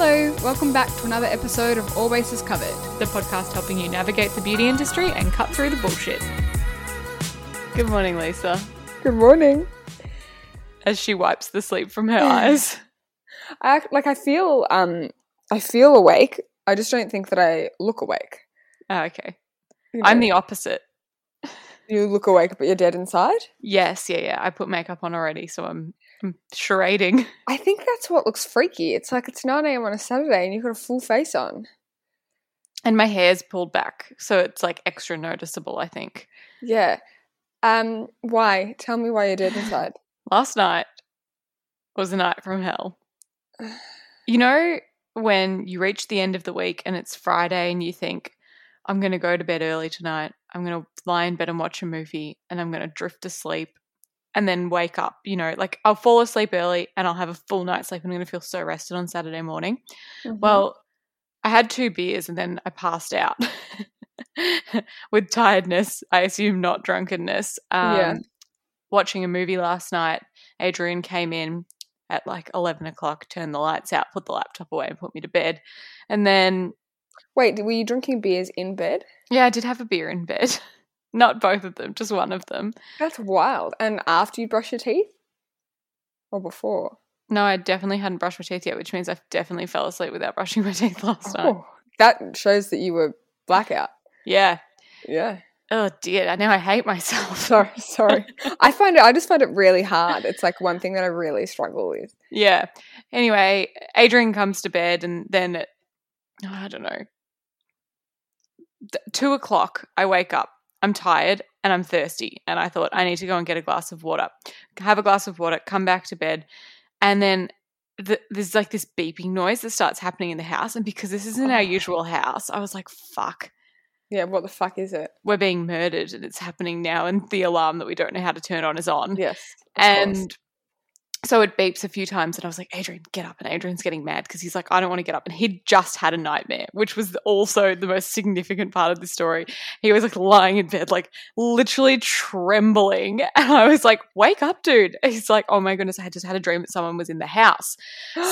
Hello, welcome back to another episode of All Bases Covered. the podcast helping you navigate the beauty industry and cut through the bullshit. Good morning, Lisa. Good morning. As she wipes the sleep from her eyes. I act- like I feel um I feel awake. I just don't think that I look awake. Oh, okay. You I'm the opposite. you look awake but you're dead inside. Yes, yeah, yeah. I put makeup on already, so I'm, I'm charading. I think that's what looks freaky. It's like it's 9 a.m. on a Saturday and you've got a full face on. And my hair's pulled back, so it's like extra noticeable, I think. Yeah. Um, why? Tell me why you did inside. Last night was a night from hell. You know, when you reach the end of the week and it's Friday and you think, I'm going to go to bed early tonight. I'm going to lie in bed and watch a movie and I'm going to drift to sleep and then wake up. You know, like I'll fall asleep early and I'll have a full night's sleep and I'm going to feel so rested on Saturday morning. Mhm. Well, I had two beers and then I passed out with tiredness. I assume not drunkenness. Um, Yeah. Watching a movie last night, Adrian came in at like 11 o'clock, turned the lights out, put the laptop away, and put me to bed. And then, Wait, were you drinking beers in bed? yeah, I did have a beer in bed. Not both of them, just one of them. That's wild. And after you brush your teeth? Or before? No, I definitely hadn't brushed my teeth yet, which means I definitely fell asleep without brushing my teeth last night. Oh, that shows that you were blackout. Yeah. Yeah. Oh dear, I know I hate myself. Sorry, sorry. I find it. I just find it really hard. It's like one thing that I really struggle with. Yeah. Anyway, Adrian comes to bed, and then at, I don't know, two o'clock, I wake up. I'm tired and I'm thirsty, and I thought I need to go and get a glass of water. Have a glass of water, come back to bed, and then th- there's like this beeping noise that starts happening in the house. And because this isn't our Oh. usual house, I was like, "Fuck." Yeah. What the fuck is it? We're being murdered and it's happening now, and the alarm that we don't know how to turn on is on. Yes. And course. So it beeps a few times, and I was like, Adrian, get up. And Adrian's getting mad because he's like, I don't want to get up. And he'd just had a nightmare, which was also the most significant part of the story. He was like lying in bed, like literally trembling. And I was like, wake up, dude. And he's like, oh my goodness, I had just had a dream that someone was in the house.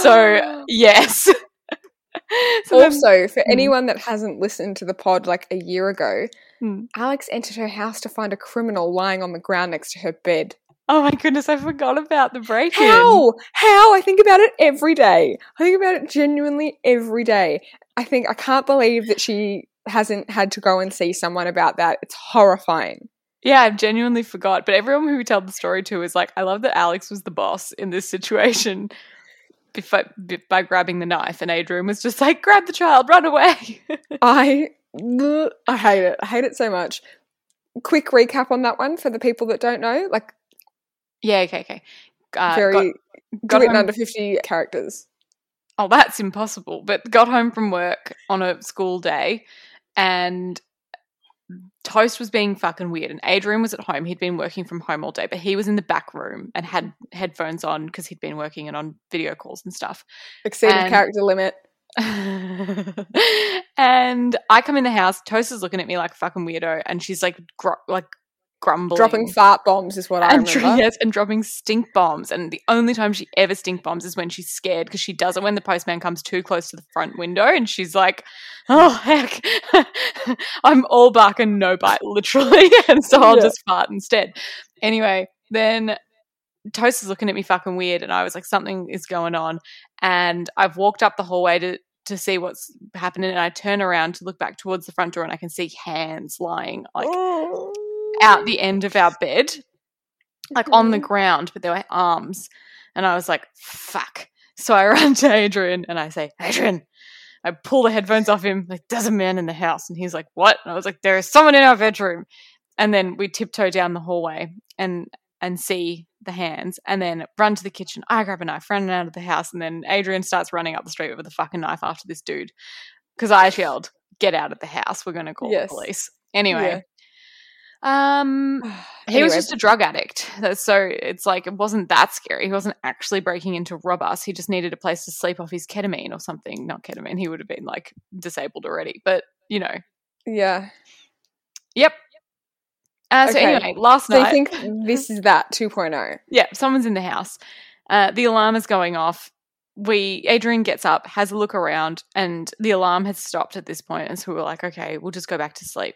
So, yes. so then- also, for Hmm. anyone that hasn't listened to the pod like a year ago, Hmm. Alex entered her house to find a criminal lying on the ground next to her bed. Oh my goodness, I forgot about the break in. How? How? I think about it every day. I think about it genuinely every day. I think I can't believe that she hasn't had to go and see someone about that. It's horrifying. Yeah, I've genuinely forgot. But everyone who we tell the story to is like, I love that Alex was the boss in this situation by, by grabbing the knife, and Adrian was just like, grab the child, run away. I I hate it. I hate it so much. Quick recap on that one for the people that don't know. Like yeah, okay, okay. Uh, very got- got it home- under fifty characters. oh, that's impossible. But got home from work on a school day, and Toast was being fucking weird, and Adrian was at home. He'd been working from home all day, but he was in the back room and had headphones on because he'd been working and on video calls and stuff. Exceeded And- character limit. and I come in the house. Toast is looking at me like a fucking weirdo, and she's like, gr- like grumbling, Dropping fart bombs is what I and, remember. yes, and dropping stink bombs. And the only time she ever stink bombs is when she's scared because she does it when the postman comes too close to the front window, and she's like, "Oh heck, I'm all bark and no bite, literally," and so I'll Yeah. just fart instead. Anyway, then. Toast is looking at me fucking weird, and I was like, something is going on. And I've walked up the hallway to to see what's happening, and I turn around to look back towards the front door, and I can see hands lying like Oh. Out the end of our bed, like on the Mhm. ground, but there were arms. And I was like, fuck. So I run to Adrian and I say, Adrian, I pull the headphones off him, like, there's a man in the house. And he's like, what? And I was like, there is someone in our bedroom. And then we tiptoe down the hallway and and see the hands and then run to the kitchen. I grab a knife, run out of the house, and then Adrian starts running up the street with a fucking knife after this dude. Because I yelled, get out of the house. We're gonna call Yes. the police. Anyway. Um he was just a drug addict. So it's like it wasn't that scary. He wasn't actually breaking in to rob us. He just needed a place to sleep off his ketamine or something. Not ketamine. He would have been like disabled already. But you know. yeah. Yep. Uh, so Okay. anyway, last So night, think this is that oh? 2.0? yeah, someone's in the house. Uh, the alarm is going off. we Adrian gets up, has a look around, and the alarm has stopped at this point, and so we were like, okay, we'll just go back to sleep.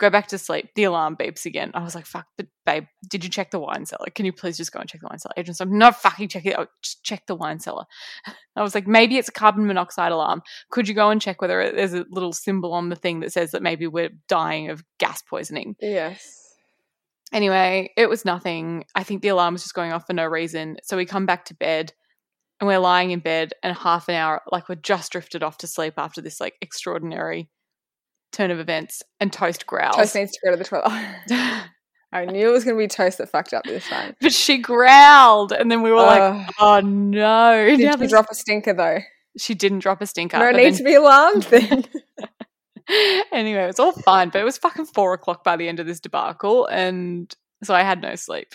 Go back to sleep. The alarm beeps again. I was like, fuck, but babe, did you check the wine cellar? Can you please just go and check the wine cellar? Adrian's like, no fucking check it. Oh, just check the wine cellar. I was like, maybe it's a carbon monoxide alarm. Could you go and check whether there's a little symbol on the thing that says that maybe we're dying of gas poisoning? Yes. Anyway, it was nothing. I think the alarm was just going off for no reason. So we come back to bed and we're lying in bed and half an hour, like we're just drifted off to sleep after this like extraordinary turn of events and Toast growls. Toast needs to go to the toilet. I knew it was going to be Toast that fucked up this time. but she growled and then we were like, oh no. She Did Now this- drop a stinker though? she didn't drop a stinker. no need then- to be alarmed then. anyway, it was all fine, but it was fucking four o'clock by the end of this debacle, and so I had no sleep.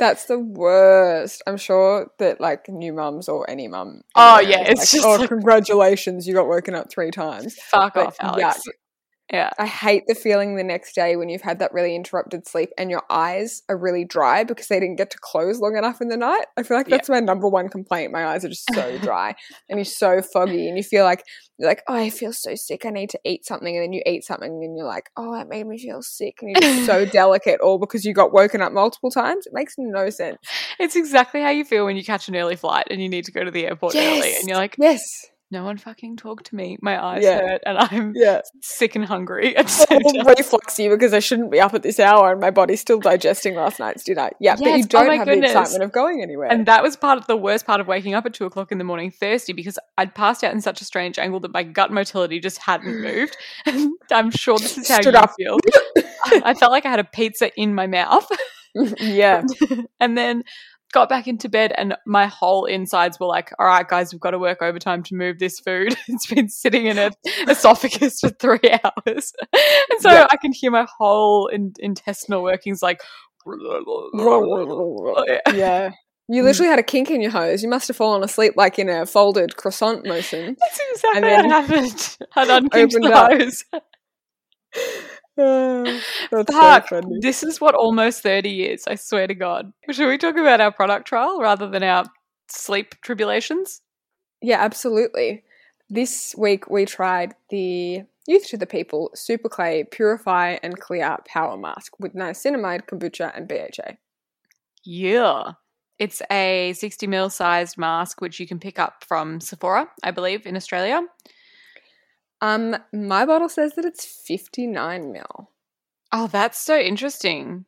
That's the worst. I'm sure that like new mums or any mum. Oh, yeah, it's like, just oh, like- congratulations, you got woken up three times. Fuck off, Alex. Yeah. I hate the feeling the next day when you've had that really interrupted sleep and your eyes are really dry because they didn't get to close long enough in the night. I feel like Yeah. that's my number one complaint. My eyes are just so dry and you're so foggy and you feel like you're like, oh, I feel so sick. I need to eat something, and then you eat something and you're like, oh, it made me feel sick, and you're just so delicate, all because you got woken up multiple times. It makes no sense. It's exactly how you feel when you catch an early flight and you need to go to the airport early, and you're like, Yes, no one fucking talk to me. My eyes Yeah. hurt, and I'm yeah. sick and hungry at the same All refluxy because I shouldn't be up at this hour and my body's still digesting last night's dinner. Yeah, but you oh don't my have goodness. the excitement of going anywhere. And that was part of the worst part of waking up at two o'clock in the morning thirsty because I'd passed out in such a strange angle that my gut motility just hadn't moved. And I'm sure this is how Stood you up. feel. I felt like I had a pizza in my mouth yeah. and then got back into bed and my whole insides were like, all right, guys, we've got to work overtime to move this food. It's been sitting in an esophagus for three hours. And so Yeah. I can hear my whole in- intestinal workings like, yeah. You mm. literally had a kink in your hose. You must have fallen asleep like in a folded croissant motion. That's exactly then what happened. I'd unkinked the hose. Uh, That's Fuck, so funny. this is what almost 30 is, I swear to God. Should we talk about our product trial rather than our sleep tribulations? Yeah, absolutely. This week we tried the Youth to the People Super Clay Purify and Clear Power Mask with niacinamide, kombucha, and BHA. Yeah. It's a 60 ml sized mask, which you can pick up from Sephora, I believe, in Australia. Um, my bottle says that it's 59 mil. Oh, that's so interesting.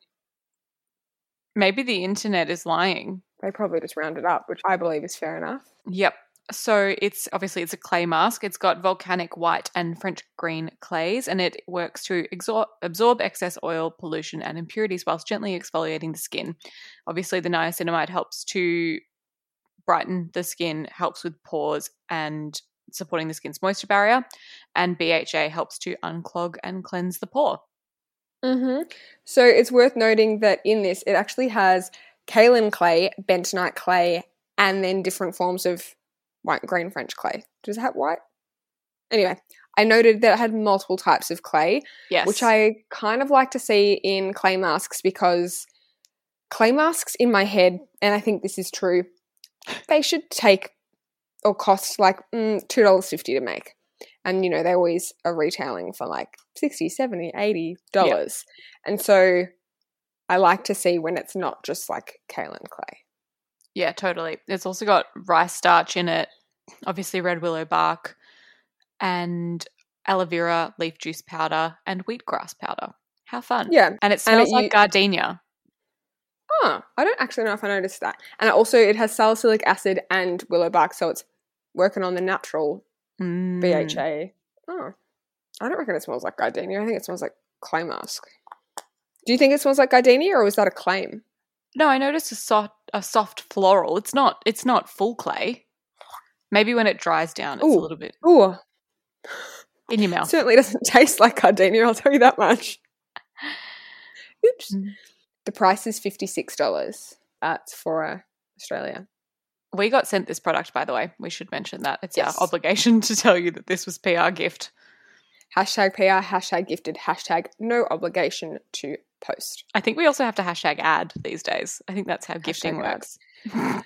Maybe the internet is lying. They probably just rounded up, which I believe is fair enough. Yep. So it's obviously it's a clay mask. It's got volcanic white and French green clays, and it works to exor- absorb excess oil, pollution, and impurities whilst gently exfoliating the skin. Obviously, the niacinamide helps to brighten the skin, helps with pores, and supporting the skin's moisture barrier. And BHA helps to unclog and cleanse the pore. Mm-hmm. So it's worth noting that in this, it actually has kaolin clay, bentonite clay, and then different forms of white green French clay. Does it have white? Anyway, I noted that it had multiple types of clay, Yes. which I kind of like to see in clay masks because clay masks in my head, and I think this is true, they should take or cost like mm, $2.50 to make. And, you know, they always are retailing for like 60 70 80 dollars And so I like to see when it's not just like kaolin clay. Yeah, totally. It's also got rice starch in it, obviously red willow bark, and aloe vera leaf juice powder and wheatgrass powder. How fun. Yeah. And it And smells it like u- gardenia. Oh, I don't actually know if I noticed that. And also, it has salicylic acid and willow bark, so it's working on the natural Mm. BHA. Oh, I don't reckon it smells like gardenia. I think it smells like clay mask. Do you think it smells like gardenia, or was that a claim? No, I noticed a soft a soft floral. It's not it's not full clay. Maybe when it dries down it's Ooh. a little bit Ooh, in your mouth. certainly doesn't taste like gardenia. I'll tell you that much. Oops. Mm. The price is fifty six dollars uh, That's for uh, Australia. We got sent this product by the way. We should mention that. It's Yes. our obligation to tell you that this was PR gift. Hashtag PR, hashtag gifted, hashtag no obligation to post. I think we also have to hashtag ad these days. I think that's how gifting ad. works.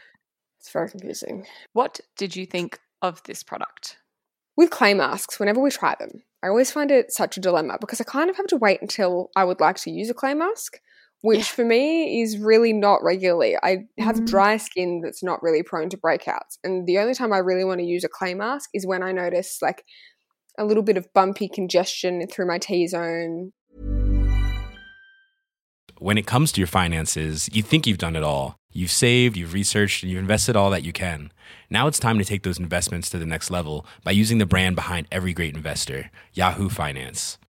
It's very confusing. What did you think of this product? With clay masks, whenever we try them, I always find it such a dilemma because I kind of have to wait until I would like to use a clay mask, which Yeah. for me is really not regularly. I have Mhm. dry skin that's not really prone to breakouts. And the only time I really want to use a clay mask is when I notice like a little bit of bumpy congestion through my T zone. When it comes to your finances, you think you've done it all. You've saved, you've researched, and you've invested all that you can. Now it's time to take those investments to the next level by using the brand behind every great investor, Yahoo Finance.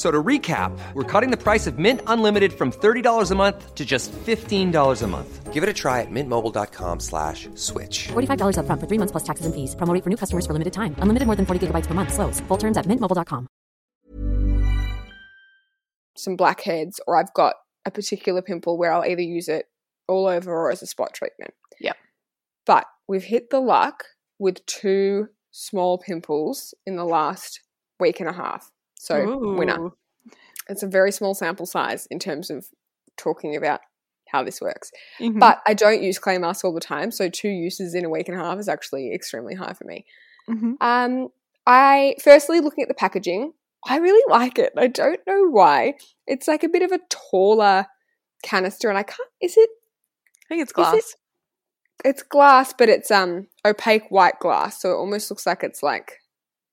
F- So to recap, we're cutting the price of Mint Unlimited from $30 a month to just $15 a month. Give it a try at mintmobile.com slash switch. $45 upfront for three months plus taxes and fees. Promo rate for new customers for limited time. Unlimited more than 40 gigabytes per month. Slows. Full terms at mintmobile.com. some blackheads or I've got a particular pimple where I'll either use it all over or as a spot treatment. Yep. But we've hit the luck with two small pimples in the last week and a half. So, winner. It's a very small sample size in terms of talking about how this works. Mhm. But I don't use clay masks all the time. So, two uses in a week and a half is actually extremely high for me. Mhm. Um, I firstly looking at the packaging, I really like it. I don't know why. It's like a bit of a taller canister, and I can't. Is it? I think it's it- glass. It's glass, but it's um opaque white glass, so it almost looks like it's like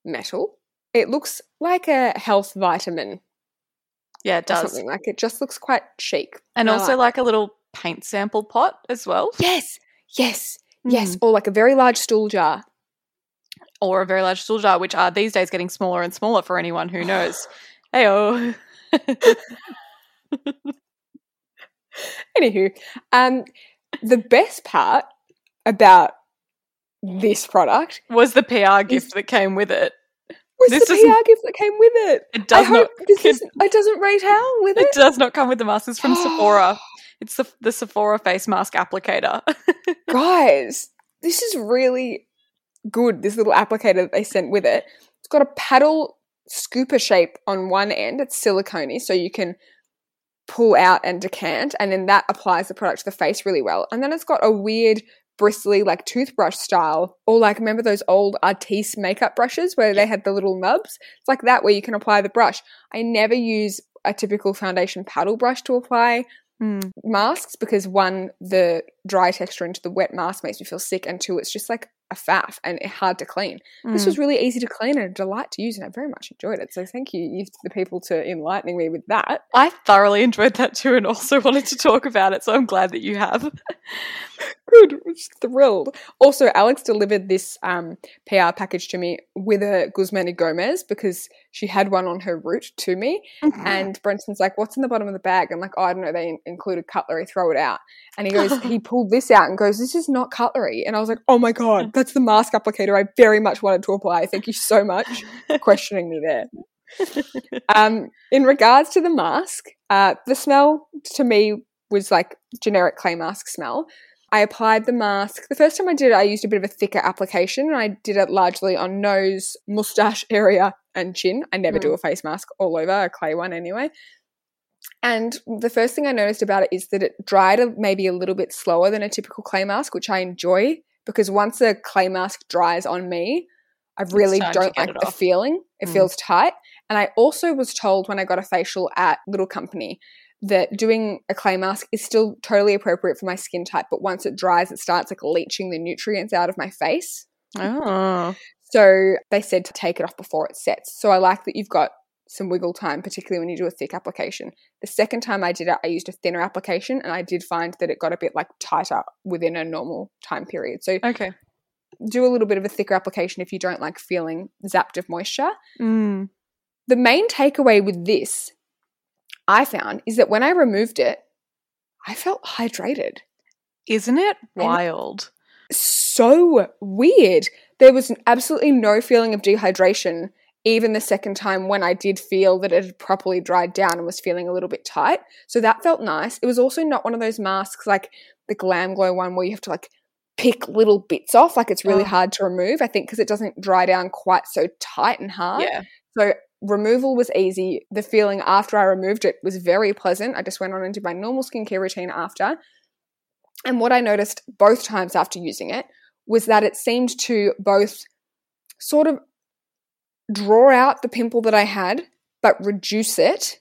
metal. It looks like a health vitamin yeah, it does. something. Like it just looks quite chic. And I also like a little paint sample pot as well. yes, yes, yes, Mm. or like a very large stool jar. Or a very large stool jar, which are these days getting smaller and smaller for anyone who knows. Heyo. Anywho, um, the best part about this product Was the PR gift that came with it. Was This the PR gift that came with it. It I does hope not this is, it doesn't rate how with it it. does not come with the mask. It's from Sephora. It's the the Sephora face mask applicator. Guys, this is really good. This little applicator that they sent with it. It's got a paddle scooper shape on one end. It's silicone so you can pull out and decant, and then that applies the product to the face really well. And then it's got a weird bristly like toothbrush style or like remember those old artiste makeup brushes where they had the little nubs it's like that where you can apply the brush i never use a typical foundation paddle brush to apply Mm. masks because one, the dry texture into the wet mask makes me feel sick, and two, it's just like a faff and hard to clean. This Mm. was really easy to clean and a delight to use, and I very much enjoyed it. So thank you, you the people, to enlightening me with that. I thoroughly enjoyed that too and also wanted to talk about it, so I'm glad that you have. Good, I was thrilled. Also, Alex delivered this um, PR package to me with a Guzman y Gomez because she had one on her route to me. And Brenton's like, "What's in the bottom of the bag?" I'm like, "Oh, I don't know. They in- included cutlery. Throw it out." And he goes, he pulled this out and goes, "This is not cutlery." And I was like, "Oh my god, that's the mask applicator I very much wanted to apply. Thank you so much for questioning me there." um, in regards to the mask, uh, the smell to me was like generic clay mask smell. I applied the mask. The first time I did it, I used a bit of a thicker application and I did it largely on nose, mustache area, and chin. I never do a face mask all over, a clay one anyway. And the first thing I noticed about it is that it dried a, maybe a little bit slower than a typical clay mask, which I enjoy because once a clay mask dries on me, I really don't like the feeling. It Mm. feels tight. And I also was told when I got a facial at Little Company that doing a clay mask is still totally appropriate for my skin type, but once it dries, it starts like leaching the nutrients out of my face. Oh. So they said to take it off before it sets. So I like that you've got some wiggle time, particularly when you do a thick application. The second time I did it, I used a thinner application and I did find that it got a bit like tighter within a normal time period. So Okay. do a little bit of a thicker application if you don't like feeling zapped of moisture. Mm. the main takeaway with this, I found, is that when I removed it, I felt hydrated. Isn't it And- wild? So weird. There was absolutely no feeling of dehydration, even the second time when I did feel that it had properly dried down and was feeling a little bit tight. So that felt nice. It was also not one of those masks like the Glam Glow one where you have to like pick little bits off. Like it's really Oh. hard to remove, I think, because it doesn't dry down quite so tight and hard. Yeah. So removal was easy. The feeling after I removed it was very pleasant. I just went on and did my normal skincare routine after. And what I noticed both times after using it was that it seemed to both sort of draw out the pimple that I had, but reduce it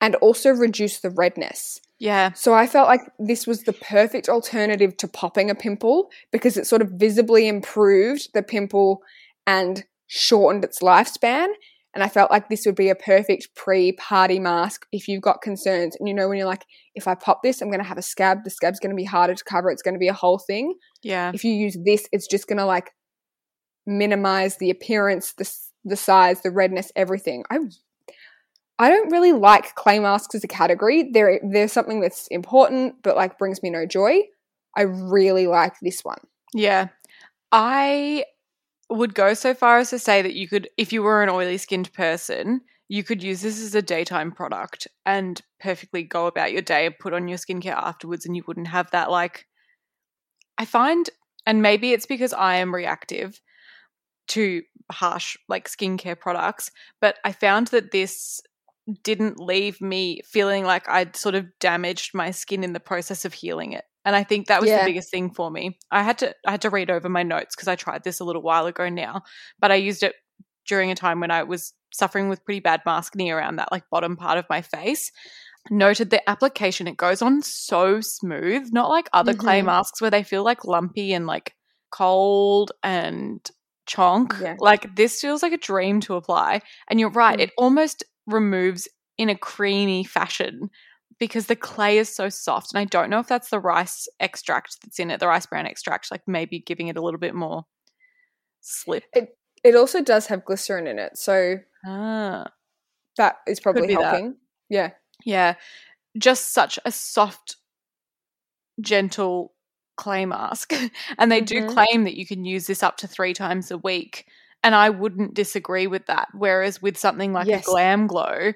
and also reduce the redness. Yeah. So I felt like this was the perfect alternative to popping a pimple because it sort of visibly improved the pimple and shortened its lifespan. And I felt like this would be a perfect pre party mask if you've got concerns. And you know, when you're like, if I pop this, I'm going to have a scab. The scab's going to be harder to cover. It's going to be a whole thing. Yeah. If you use this, it's just going to like minimize the appearance, the, the size, the redness, everything. I I don't really like clay masks as a category. They're they're something that's important, but like brings me no joy. I really like this one. Yeah. I would go so far as to say that you could, if you were an oily skinned person, you could use this as a daytime product and perfectly go about your day and put on your skincare afterwards, and you wouldn't have that like. I find, and maybe it's because I am reactive to harsh like skincare products, but I found that this didn't leave me feeling like I'd sort of damaged my skin in the process of healing it. And I think that was Yeah. the biggest thing for me. I had to I had to read over my notes because I tried this a little while ago now, but I used it during a time when I was suffering with pretty bad maskne around that like bottom part of my face. Noted the application it goes on so smooth, not like other clay Mhm. masks where they feel like lumpy and like cold and chonk. Yeah. Like this feels like a dream to apply. And you're right, Mm. it almost removes in a creamy fashion because the clay is so soft. And I don't know if that's the rice extract that's in it, the rice bran extract, like maybe giving it a little bit more slip. It also does have glycerin in it, so Ah. that is probably be that. helping. Yeah. Yeah. Just such a soft, gentle clay mask. and they do Mhm. claim that you can use this up to three times a week. And I wouldn't disagree with that. Whereas with something like Yes. a glam glow,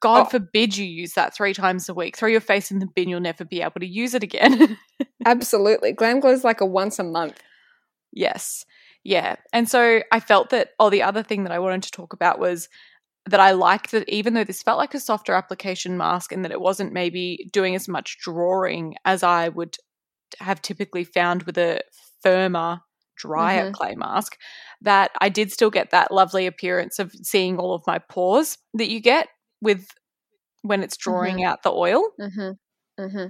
God Oh. forbid you use that three times a week. Throw your face in the bin, you'll never be able to use it again. Absolutely. Glam Glow is like a once a month. Yes. Yeah. And so I felt that, oh, the other thing that I wanted to talk about was that I liked that even though this felt like a softer application mask and that it wasn't maybe doing as much drawing as I would have typically found with a firmer, drier Mhm. clay mask, that I did still get that lovely appearance of seeing all of my pores that you get with when it's drawing out the oil. Mm-hmm. Mm-hmm.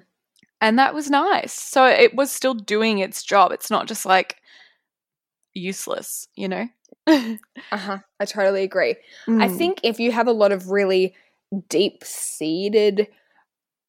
And that was nice. So it was still doing its job. It's not just like useless, you know? Uh-huh. I totally agree. I Mm. think if you have a lot of really deep seated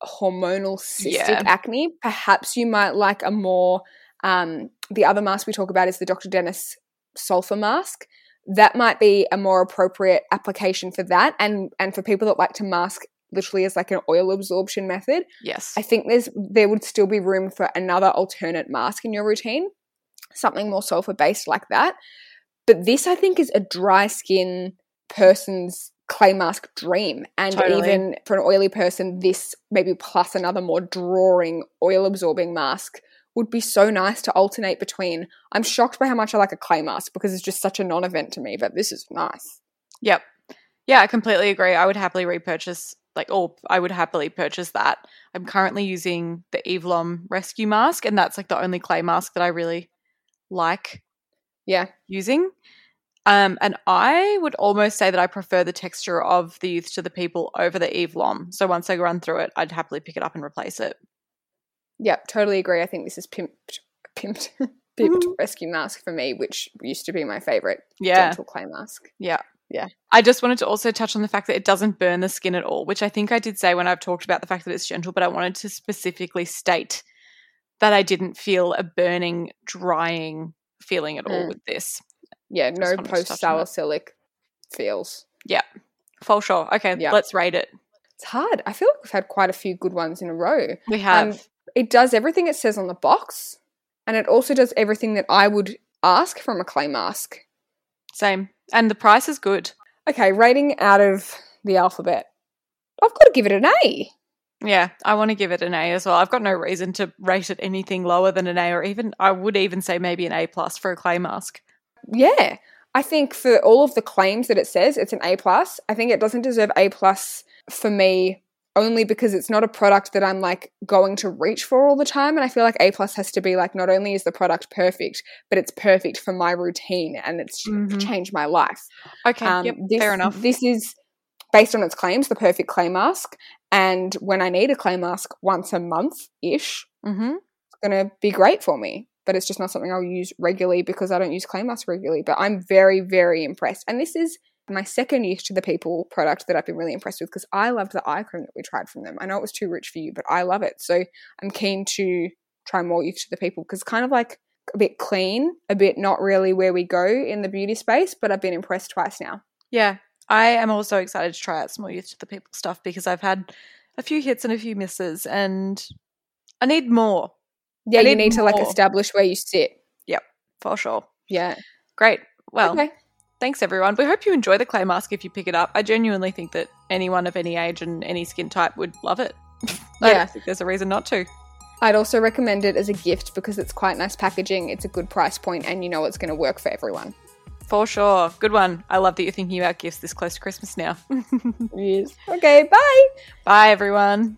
hormonal cystic Yeah. acne, perhaps you might like a more um the other mask we talk about is the Dr. Dennis sulfur mask. That might be a more appropriate application for that and and for people that like to mask literally as like an oil absorption method. yes. I think there's there would still be room for another alternate mask in your routine, something more sulfur based like that. But this, I think, is a dry skin person's clay mask dream, and Totally. even for an oily person, this maybe plus another more drawing oil absorbing mask would be so nice to alternate between. I'm shocked by how much I like a clay mask because it's just such a non-event to me, but this is nice. Yep. Yeah, I completely agree. I would happily repurchase, like, or I would happily purchase that. I'm currently using the Eve Lom Rescue Mask, and that's like the only clay mask that I really like Yeah, using. Um, and I would almost say that I prefer the texture of the Youth to the People over the Eve Lom. So once I run through it, I'd happily pick it up and replace it. Yep, totally agree. I think this is pimped, pimped, pimped rescue mask for me, which used to be my favorite Yeah. gentle clay mask. Yeah. Yeah. I just wanted to also touch on the fact that it doesn't burn the skin at all, which I think I did say when I've talked about the fact that it's gentle, but I wanted to specifically state that I didn't feel a burning, drying feeling at all Mm. with this. Yeah, no wanted to touch post salicylic feels. Yeah, for sure. Okay, Yeah. let's rate it. It's hard. I feel like we've had quite a few good ones in a row. We have. Um, it does everything it says on the box, and it also does everything that I would ask from a clay mask. Same. And the price is good. Okay, rating out of the alphabet. I've got to give it an A. Yeah, I want to give it an A as well. I've got no reason to rate it anything lower than an A, or even I would even say maybe an A plus for a clay mask. Yeah, I think for all of the claims that it says, it's an A plus. I think it doesn't deserve A plus for me only because it's not a product that I'm like going to reach for all the time. And I feel like A plus has to be like not only is the product perfect, but it's perfect for my routine and it's Mhm. changed my life. Okay, Um, yep, this, fair enough. This is based on its claims, the perfect clay mask. And when I need a clay mask once a month ish, mm-hmm. it's going to be great for me. But it's just not something I'll use regularly because I don't use clay mask regularly. But I'm very, very impressed. And this is my second Youth to the People product that I've been really impressed with because I loved the eye cream that we tried from them. I know it was too rich for you, but I love it. So I'm keen to try more Youth to the People because kind of like a bit clean, a bit not really where we go in the beauty space, but I've been impressed twice now. Yeah, I am also excited to try out some more youth to the people stuff because I've had a few hits and a few misses, and I need more Yeah, I you need need to like establish where you sit. Yep, for sure. Yeah. Great. Well, okay. Thanks everyone. We hope you enjoy the clay mask if you pick it up. I genuinely think that anyone of any age and any skin type would love it. I Yeah. think there's a reason not to. I'd also recommend it as a gift because it's quite nice packaging. It's a good price point, and you know it's going to work for everyone. For sure. Good one. I love that you're thinking about gifts this close to Christmas now. Yes. Okay. Bye. Bye, everyone.